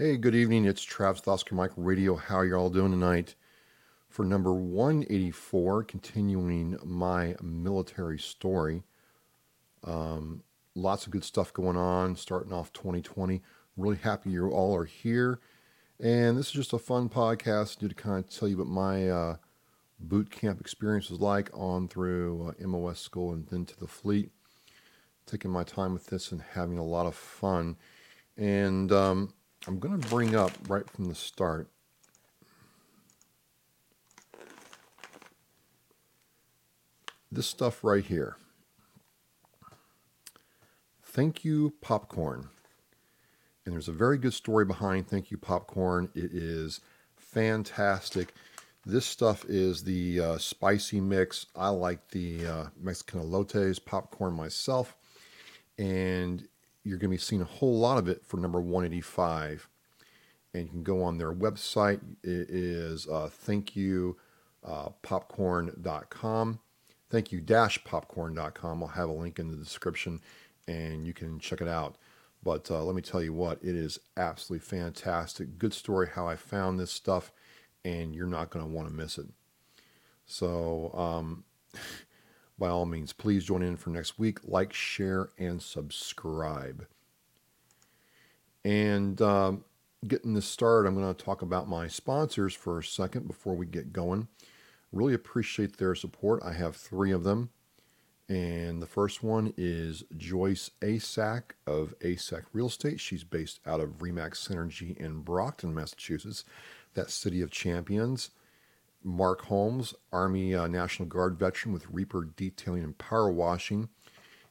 Hey, good evening. It's Travis Oscar Mike Radio. How are you all doing tonight? For number 184, continuing my military story. Um, lots of good stuff going on, starting off 2020. Really happy you all are here. And this is just a fun podcast to kind of tell you what my uh, boot camp experience was like on through uh, MOS school and then to the fleet. Taking my time with this and having a lot of fun. And um, I'm going to bring up right from the start this stuff right here. Thank you, popcorn. And there's a very good story behind Thank You Popcorn. It is fantastic. This stuff is the uh, spicy mix. I like the uh, Mexican elotes popcorn myself. And you're going to be seeing a whole lot of it for number 185. And you can go on their website. It is uh, thankyou.popcorn.com. Uh, Thank you dash popcorn.com. I'll have a link in the description and you can check it out. But uh, let me tell you what, it is absolutely fantastic. Good story how I found this stuff, and you're not going to want to miss it. So, um, by all means, please join in for next week. Like, share, and subscribe. And um, getting this started, I'm going to talk about my sponsors for a second before we get going. Really appreciate their support. I have three of them. And the first one is Joyce Asak of Asak Real Estate. She's based out of Remax Synergy in Brockton, Massachusetts, that city of champions. Mark Holmes, Army uh, National Guard veteran with Reaper Detailing and Power Washing.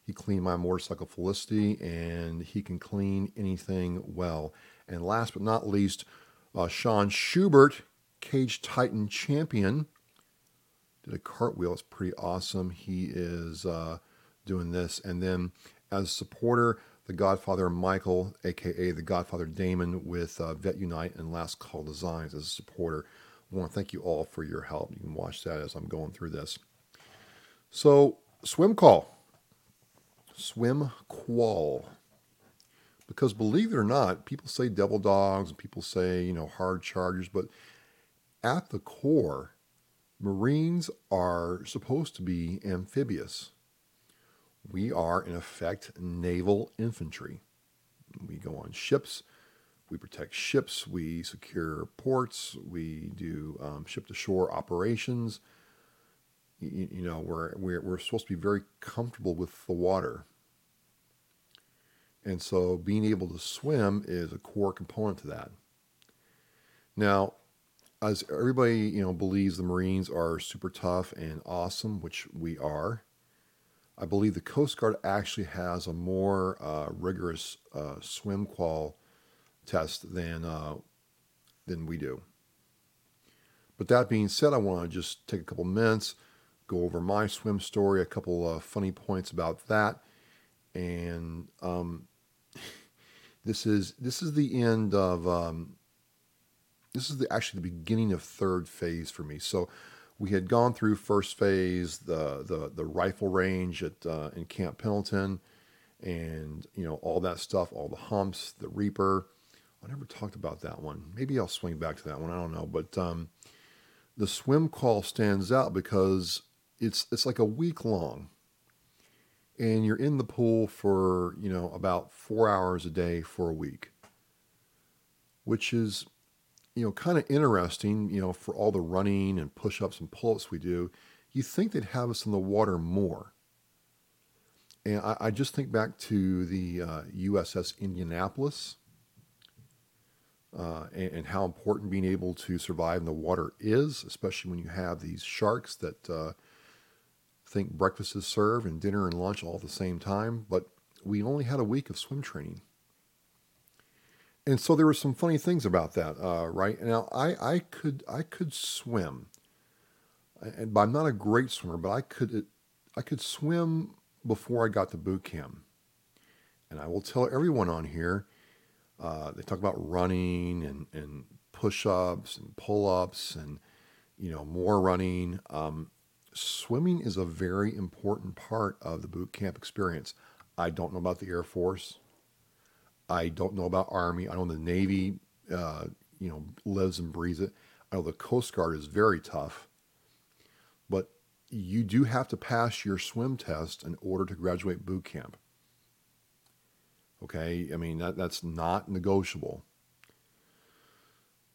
He cleaned my motorcycle Felicity and he can clean anything well. And last but not least, uh, Sean Schubert, Cage Titan champion did a cartwheel. It's pretty awesome. He is uh, doing this. And then as a supporter, the Godfather Michael, aka the Godfather Damon, with uh, Vet Unite and Last Call Designs as a supporter. I want to thank you all for your help. You can watch that as I'm going through this. So, swim call, swim qual. Because believe it or not, people say devil dogs and people say, you know, hard chargers, but at the core, Marines are supposed to be amphibious. We are, in effect, naval infantry. We go on ships, we protect ships, we secure ports, we do um, ship to shore operations. You, you know, we're, we're, we're supposed to be very comfortable with the water. And so being able to swim is a core component to that. Now, as everybody you know believes the Marines are super tough and awesome, which we are. I believe the Coast Guard actually has a more uh, rigorous uh, swim qual test than uh, than we do. But that being said, I want to just take a couple minutes, go over my swim story, a couple of funny points about that, and um, this is this is the end of um, this is the, actually the beginning of third phase for me. So we had gone through first phase, the the the rifle range at uh, in Camp Pendleton, and you know all that stuff, all the humps, the Reaper. I never talked about that one. Maybe I'll swing back to that one. I don't know, but um, the swim call stands out because it's it's like a week long, and you're in the pool for you know about four hours a day for a week, which is you know, kind of interesting, you know, for all the running and push ups and pull ups we do, you think they'd have us in the water more. And I, I just think back to the uh, USS Indianapolis uh, and, and, how important being able to survive in the water is, especially when you have these sharks that uh, think breakfast is served and dinner and lunch all at the same time. But we only had a week of swim training and so there were some funny things about that, uh, right? Now I, I could I could swim, and I'm not a great swimmer, but I could I could swim before I got to boot camp. And I will tell everyone on here, uh, they talk about running and, and push-ups and pull-ups and you know more running. Um, swimming is a very important part of the boot camp experience. I don't know about the Air Force. I don't know about Army. I know the Navy uh, you know, lives and breathes it. I know the Coast Guard is very tough, but you do have to pass your swim test in order to graduate boot camp. Okay, I mean that that's not negotiable.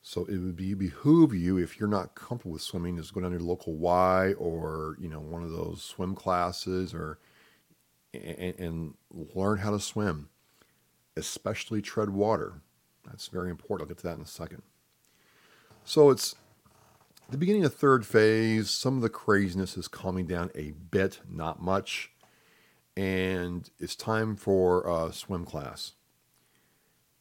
So it would be behoove you if you're not comfortable with swimming, is go down to your local Y or you know one of those swim classes or and, and learn how to swim, especially tread water. That's very important. I'll get to that in a second. So it's the beginning of third phase. Some of the craziness is calming down a bit, not much, and it's time for a swim class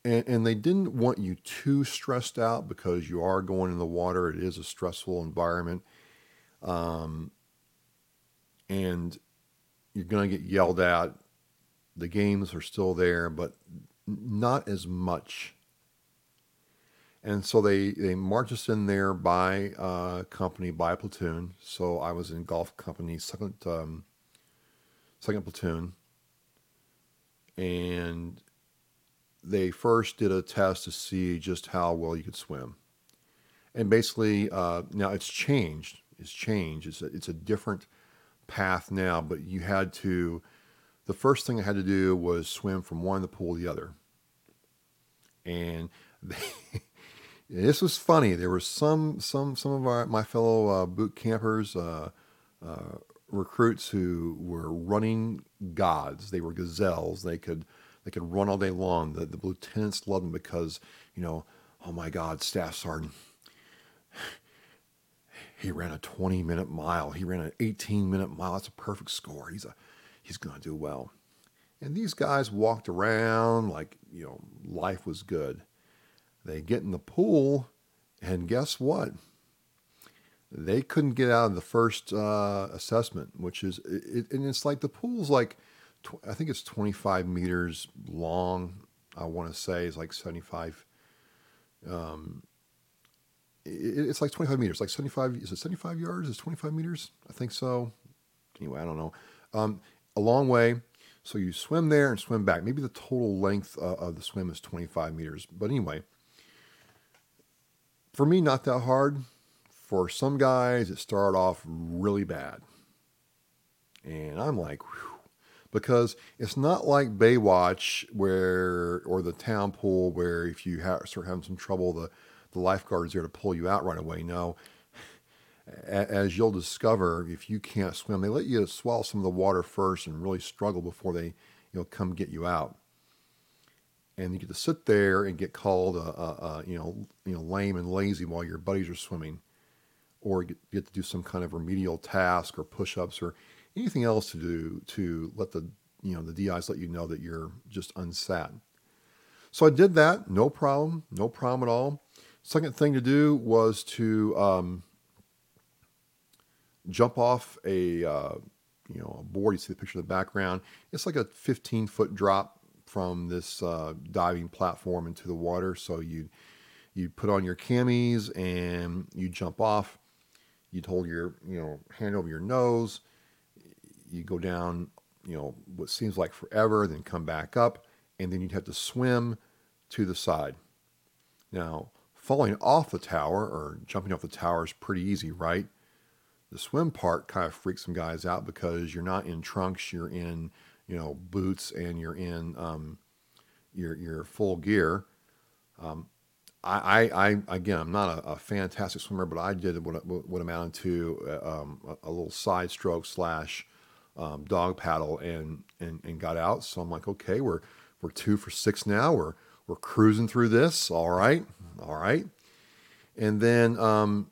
and, and they didn't want you too stressed out because you are going in the water. It is a stressful environment. Um, and you're going to get yelled at. The games are still there, but not as much. And so they, they marched us in there by uh, company, by platoon. So I was in golf company, second, um, second platoon. And they first did a test to see just how well you could swim. And basically, uh, now it's changed. It's changed. It's a, it's a different path now, but you had to, the first thing I had to do was swim from one of the pool to the other. And they, this was funny. There were some, some, some of our, my fellow uh, boot campers, uh, uh recruits who were running gods. They were gazelles. They could, they could run all day long. The, the lieutenants loved them because, you know, oh my God, Staff Sergeant, he ran a 20 minute mile. He ran an 18 minute mile. That's a perfect score. He's a, he's to do well. And these guys walked around like, you know, life was good. They get in the pool, and guess what? They couldn't get out of the first uh, assessment, which is, it, and it's like the pool's like I think it's 25 meters long. I want to say it's like 75. Um, it, it's like 25 meters, like 75. Is it 75 yards? Is 25 meters? I think so. Anyway, I don't know. Um, a long way. So you swim there and swim back. Maybe the total length uh, of the swim is 25 meters. But anyway, for me, not that hard. For some guys, it started off really bad. And I'm like, whew, because it's not like Baywatch where or the town pool where if you ha- start having some trouble, the the is there to pull you out right away. No, as you'll discover, if you can't swim, they let you swallow some of the water first and really struggle before they you know come get you out. And you get to sit there and get called a you know you know lame and lazy while your buddies are swimming, or get, to do some kind of remedial task or push-ups or anything else to do to let the you know the DIs let you know that you're just unsat. So I did that, no problem, no problem at all. Second thing to do was to um, jump off a uh, you know a board. You see the picture in the background. It's like a 15 foot drop from this uh, diving platform into the water. So you you put on your camis and you jump off. You'd hold your you know hand over your nose you go down, you know, what seems like forever, then come back up, and then you'd have to swim to the side. Now, falling off the tower or jumping off the tower is pretty easy, right? The swim part kind of freaks some guys out because you're not in trunks, you're in, you know, boots and you're in um, your your full gear. Um, I, I, I, again, I'm not a, a, fantastic swimmer, but I did what, what amounted to uh, um, a, a, little side stroke slash um, dog paddle and, and and got out. So I'm like, okay, we're we're two for six now. We're we're cruising through this. All right, all right. And then um,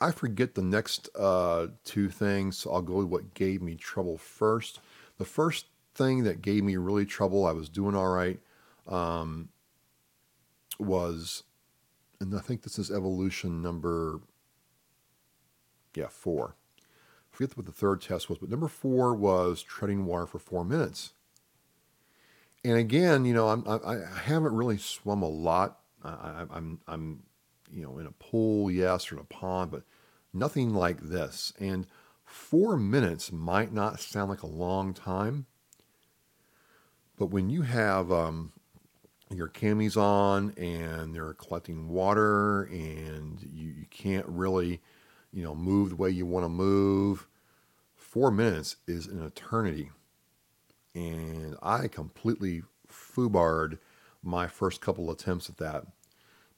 I forget the next uh, two things. So I'll go with what gave me trouble first. The first thing that gave me really trouble, I was doing all right, um, was, and I think this is evolution number, yeah, four forget what the third test was, but number four was treading water for four minutes. And again, you know, I'm, I, I haven't really swum a lot. I, I'm, I'm, you know, in a pool, yes, or in a pond, but nothing like this. And four minutes might not sound like a long time, but when you have, um, your camis on and they're collecting water and you, you can't really, you know, move the way you want to move. Four minutes is an eternity. And I completely foobarred my first couple attempts at that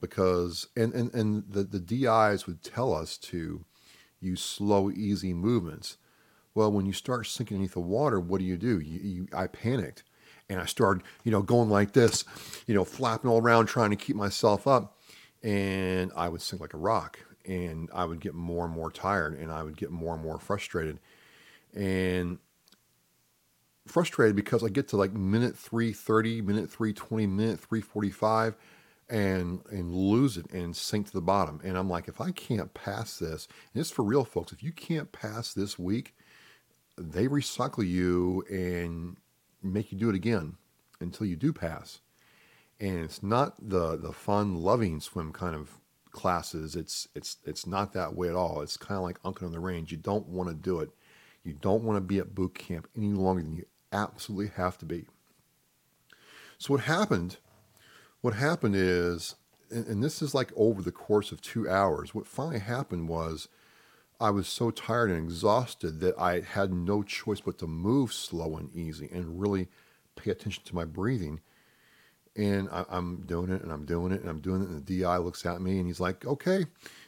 because and, and, and the, the DIs would tell us to use slow, easy movements. Well, when you start sinking beneath the water, what do you do? You, you, I panicked and I started, you know, going like this, you know, flapping all around trying to keep myself up. And I would sink like a rock and I would get more and more tired and I would get more and more frustrated. And frustrated because I get to like minute 330, minute 320, minute 345 and and lose it and sink to the bottom. And I'm like, if I can't pass this, and it's for real folks, if you can't pass this week, they recycle you and make you do it again until you do pass. And it's not the the fun, loving swim kind of classes. It's it's it's not that way at all. It's kind of like unking on the Range. You don't want to do it. You don't want to be at boot camp any longer than you absolutely have to be. So what happened? What happened is, and, and this is like over the course of two hours. What finally happened was I was so tired and exhausted that I had no choice but to move slow and easy and really pay attention to my breathing. And I, am doing it and I'm doing it and I'm doing it. And the DI looks at me and he's like, okay,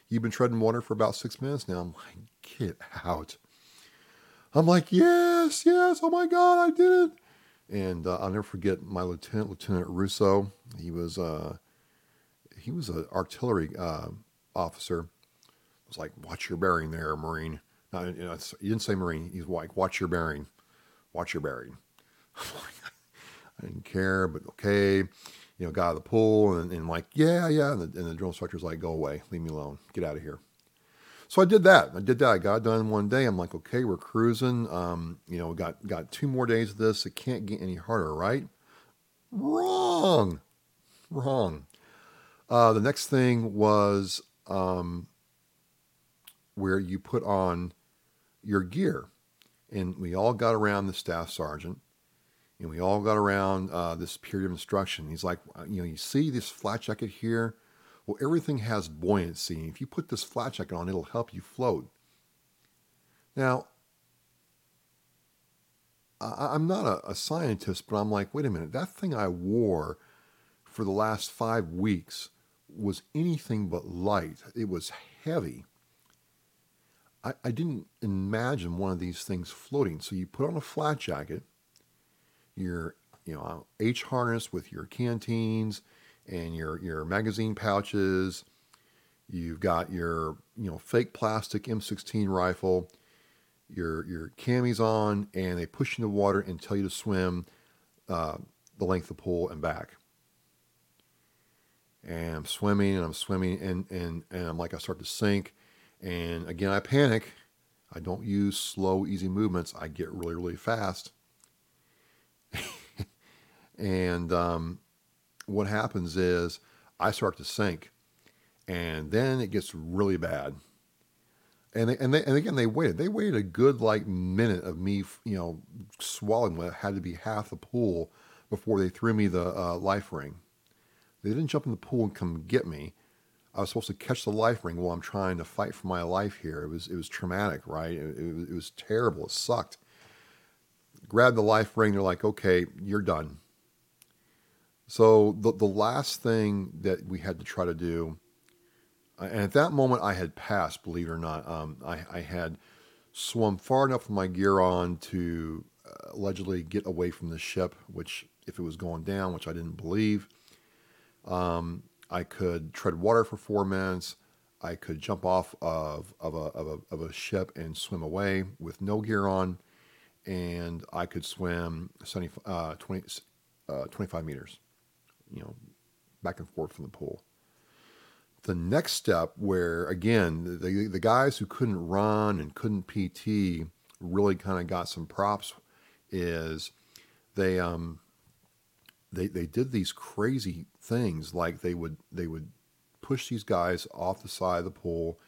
you've been treading water for about six minutes now. I'm like, get out. I'm like, yes, yes, oh my God, I did it. And uh, I'll never forget my lieutenant, Lieutenant Russo. He was uh, he was an artillery uh, officer was like, watch your bearing there, Marine. No, you, know, didn't say Marine. He's like, watch your bearing. Watch your bearing. I didn't care, but okay. You know, got out of the pool and, and like, yeah, yeah. And the, and the drill instructor's like, go away. Leave me alone. Get out of here. So I did that. I did that. I got done one day. I'm like, okay, we're cruising. Um, you know, got got two more days of this. It can't get any harder, right? Wrong. Wrong. Uh, the next thing was um, where you put on your gear. And we all got around the staff sergeant and we all got around uh, this period of instruction. He's like, uh, you know, you see this flak jacket here? Well, everything has buoyancy. If you put this flak jacket on, it'll help you float. Now, I, am not a, a scientist, but I'm like, wait a minute, that thing I wore for the last five weeks was anything but light. It was heavy. I, I didn't imagine one of these things floating. So you put on a flak jacket, your you know H harness with your canteens and your your magazine pouches. You've got your you know fake plastic M16 rifle, your your camis on, and they push you in the water and tell you to swim uh, the length of the pool and back. And I'm swimming and I'm swimming and and and I'm like I start to sink and again, I panic. I don't use slow, easy movements. I get really, really fast. and um, what happens is I start to sink, and then it gets really bad. And they, and they, and again they waited. They waited a good like minute of me, you know, swallowing what had to be half the pool before they threw me the uh, life ring. They didn't jump in the pool and come get me. I was supposed to catch the life ring while I'm trying to fight for my life here. It was it was traumatic, right? It, it, was, it was terrible. It sucked. Grab the life ring. They're like, okay, you're done. So the the last thing that we had to try to do, and at that moment I had passed, believe it or not. Um, I, I had swum far enough with my gear on to uh, allegedly get away from the ship, which if it was going down, which I didn't believe. Um, I could tread water for four minutes. I could jump off of, of, a, of, a, of a ship and swim away with no gear on. And I could swim 70, uh, 20, uh, 25 meters, you know, back and forth from the pool. The next step, where again, the, the guys who couldn't run and couldn't PT really kind of got some props, is they, um, they, they did these crazy things like they would they would push these guys off the side of the pool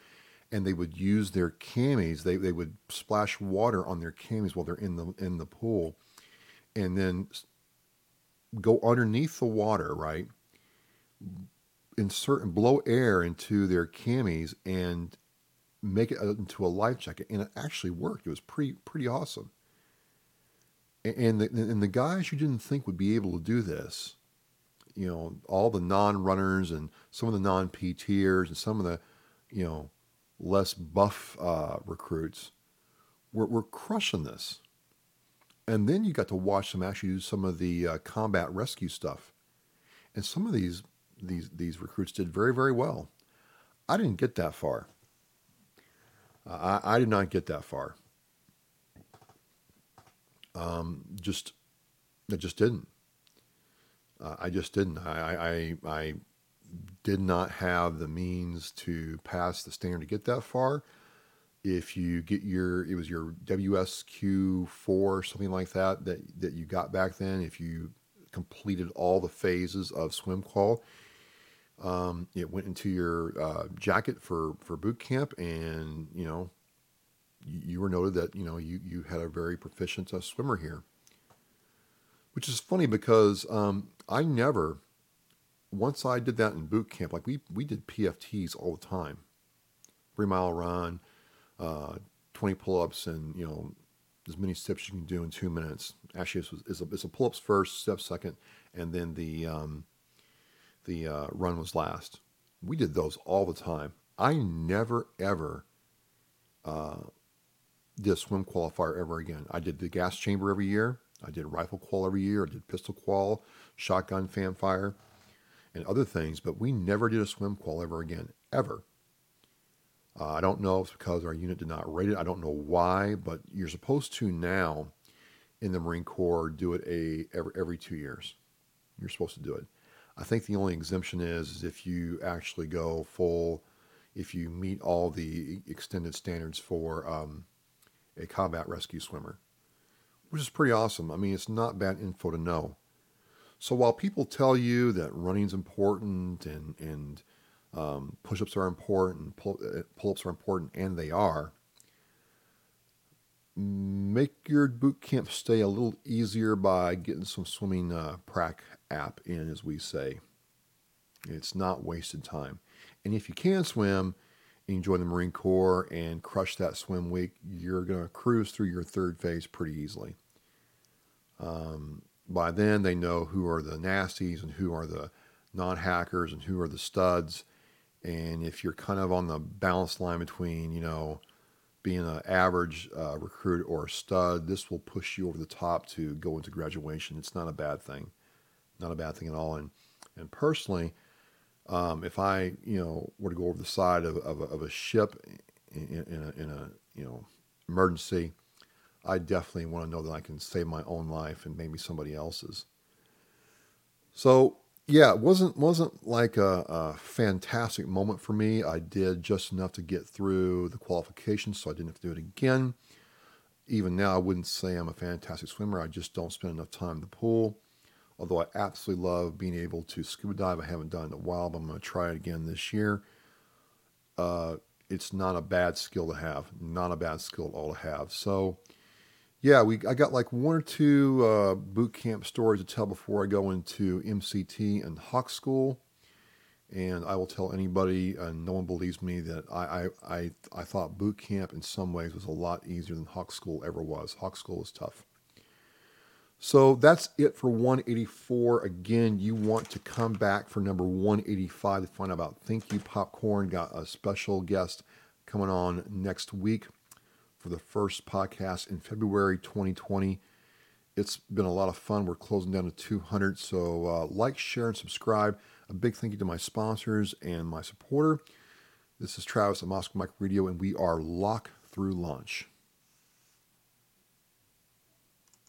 and they would use their camis they, they would splash water on their camis while they're in the in the pool and then go underneath the water, right? Insert and blow air into their camis and make it into a life jacket, and it actually worked. It was pretty pretty awesome. And the, and the guys you didn't think would be able to do this, you know, all the non-runners and some of the non-PTers and some of the, you know, less buff uh, recruits, were, were crushing this. And then you got to watch them actually do some of the uh, combat rescue stuff, and some of these these these recruits did very very well. I didn't get that far. Uh, I, I did not get that far. Um, just, I just didn't. Uh, I just didn't. I, I, I did not have the means to pass the standard to get that far. If you get your, it was your WSQ4, something like that, that, that you got back then, if you completed all the phases of swim qual, um, it went into your uh, jacket for, for boot camp, and you know, you, were noted that you know you, you had a very proficient uh, swimmer here, which is funny because um, I never, once I did that in boot camp, like we we did PFTs all the time, three mile run, uh, twenty pull ups, and you know as many steps you can do in two minutes. Actually, it's, it's a, it's a pull ups first, step second, and then the um, the uh, run was last. We did those all the time. I never ever uh, did a swim qualifier ever again. I did the gas chamber every year. I did rifle qual every year. I did pistol qual, shotgun fan fire, and other things. But we never did a swim qual ever again, ever. Uh, I don't know if it's because our unit did not rate it. I don't know why, but you're supposed to now in the Marine Corps do it a every every two years. You're supposed to do it. I think the only exemption is, is if you actually go full, if you meet all the extended standards for um, a combat rescue swimmer, which is pretty awesome. I mean, it's not bad info to know. So while people tell you that running's important and and um, push-ups are important, pull, uh, pull-ups are important, and they are, make your boot camp stay a little easier by getting some swimming uh, prac app in, as we say. It's not wasted time. And if you can swim, you join the Marine Corps and crush that swim week, you're going to cruise through your third phase pretty easily. Um, by then, they know who are the nasties and who are the non hackers and who are the studs. And if you're kind of on the balance line between, you know, being an average uh, recruit or a stud, this will push you over the top to go into graduation. It's not a bad thing, not a bad thing at all. And and personally, um, if I, you know, were to go over the side of, of, a, of a ship in, in, a, in a, you know, emergency, I definitely want to know that I can save my own life and maybe somebody else's. So yeah, it wasn't wasn't like a, a, fantastic moment for me. I did just enough to get through the qualifications, so I didn't have to do it again. Even now, I wouldn't say I'm a fantastic swimmer. I just don't spend enough time in the pool. Although I absolutely love being able to scuba dive, I haven't done it in a while, but I'm going to try it again this year. Uh, it's not a bad skill to have, not a bad skill at all to have. So, yeah, we I got like one or two uh, boot camp stories to tell before I go into MCT and Hawk School, and I will tell anybody, and no one believes me, that I I I, I thought boot camp in some ways was a lot easier than Hawk School ever was. Hawk School was tough. So that's it for 184. Again, you want to come back for number 185 to find out about Thank You Popcorn. Got a special guest coming on next week for the first podcast in February 2020. It's been a lot of fun. We're closing down to 200. So uh, like, share, and subscribe. A big thank you to my sponsors and my supporter. This is Travis Oscar Mike Radio, and we are Lock Through Launch.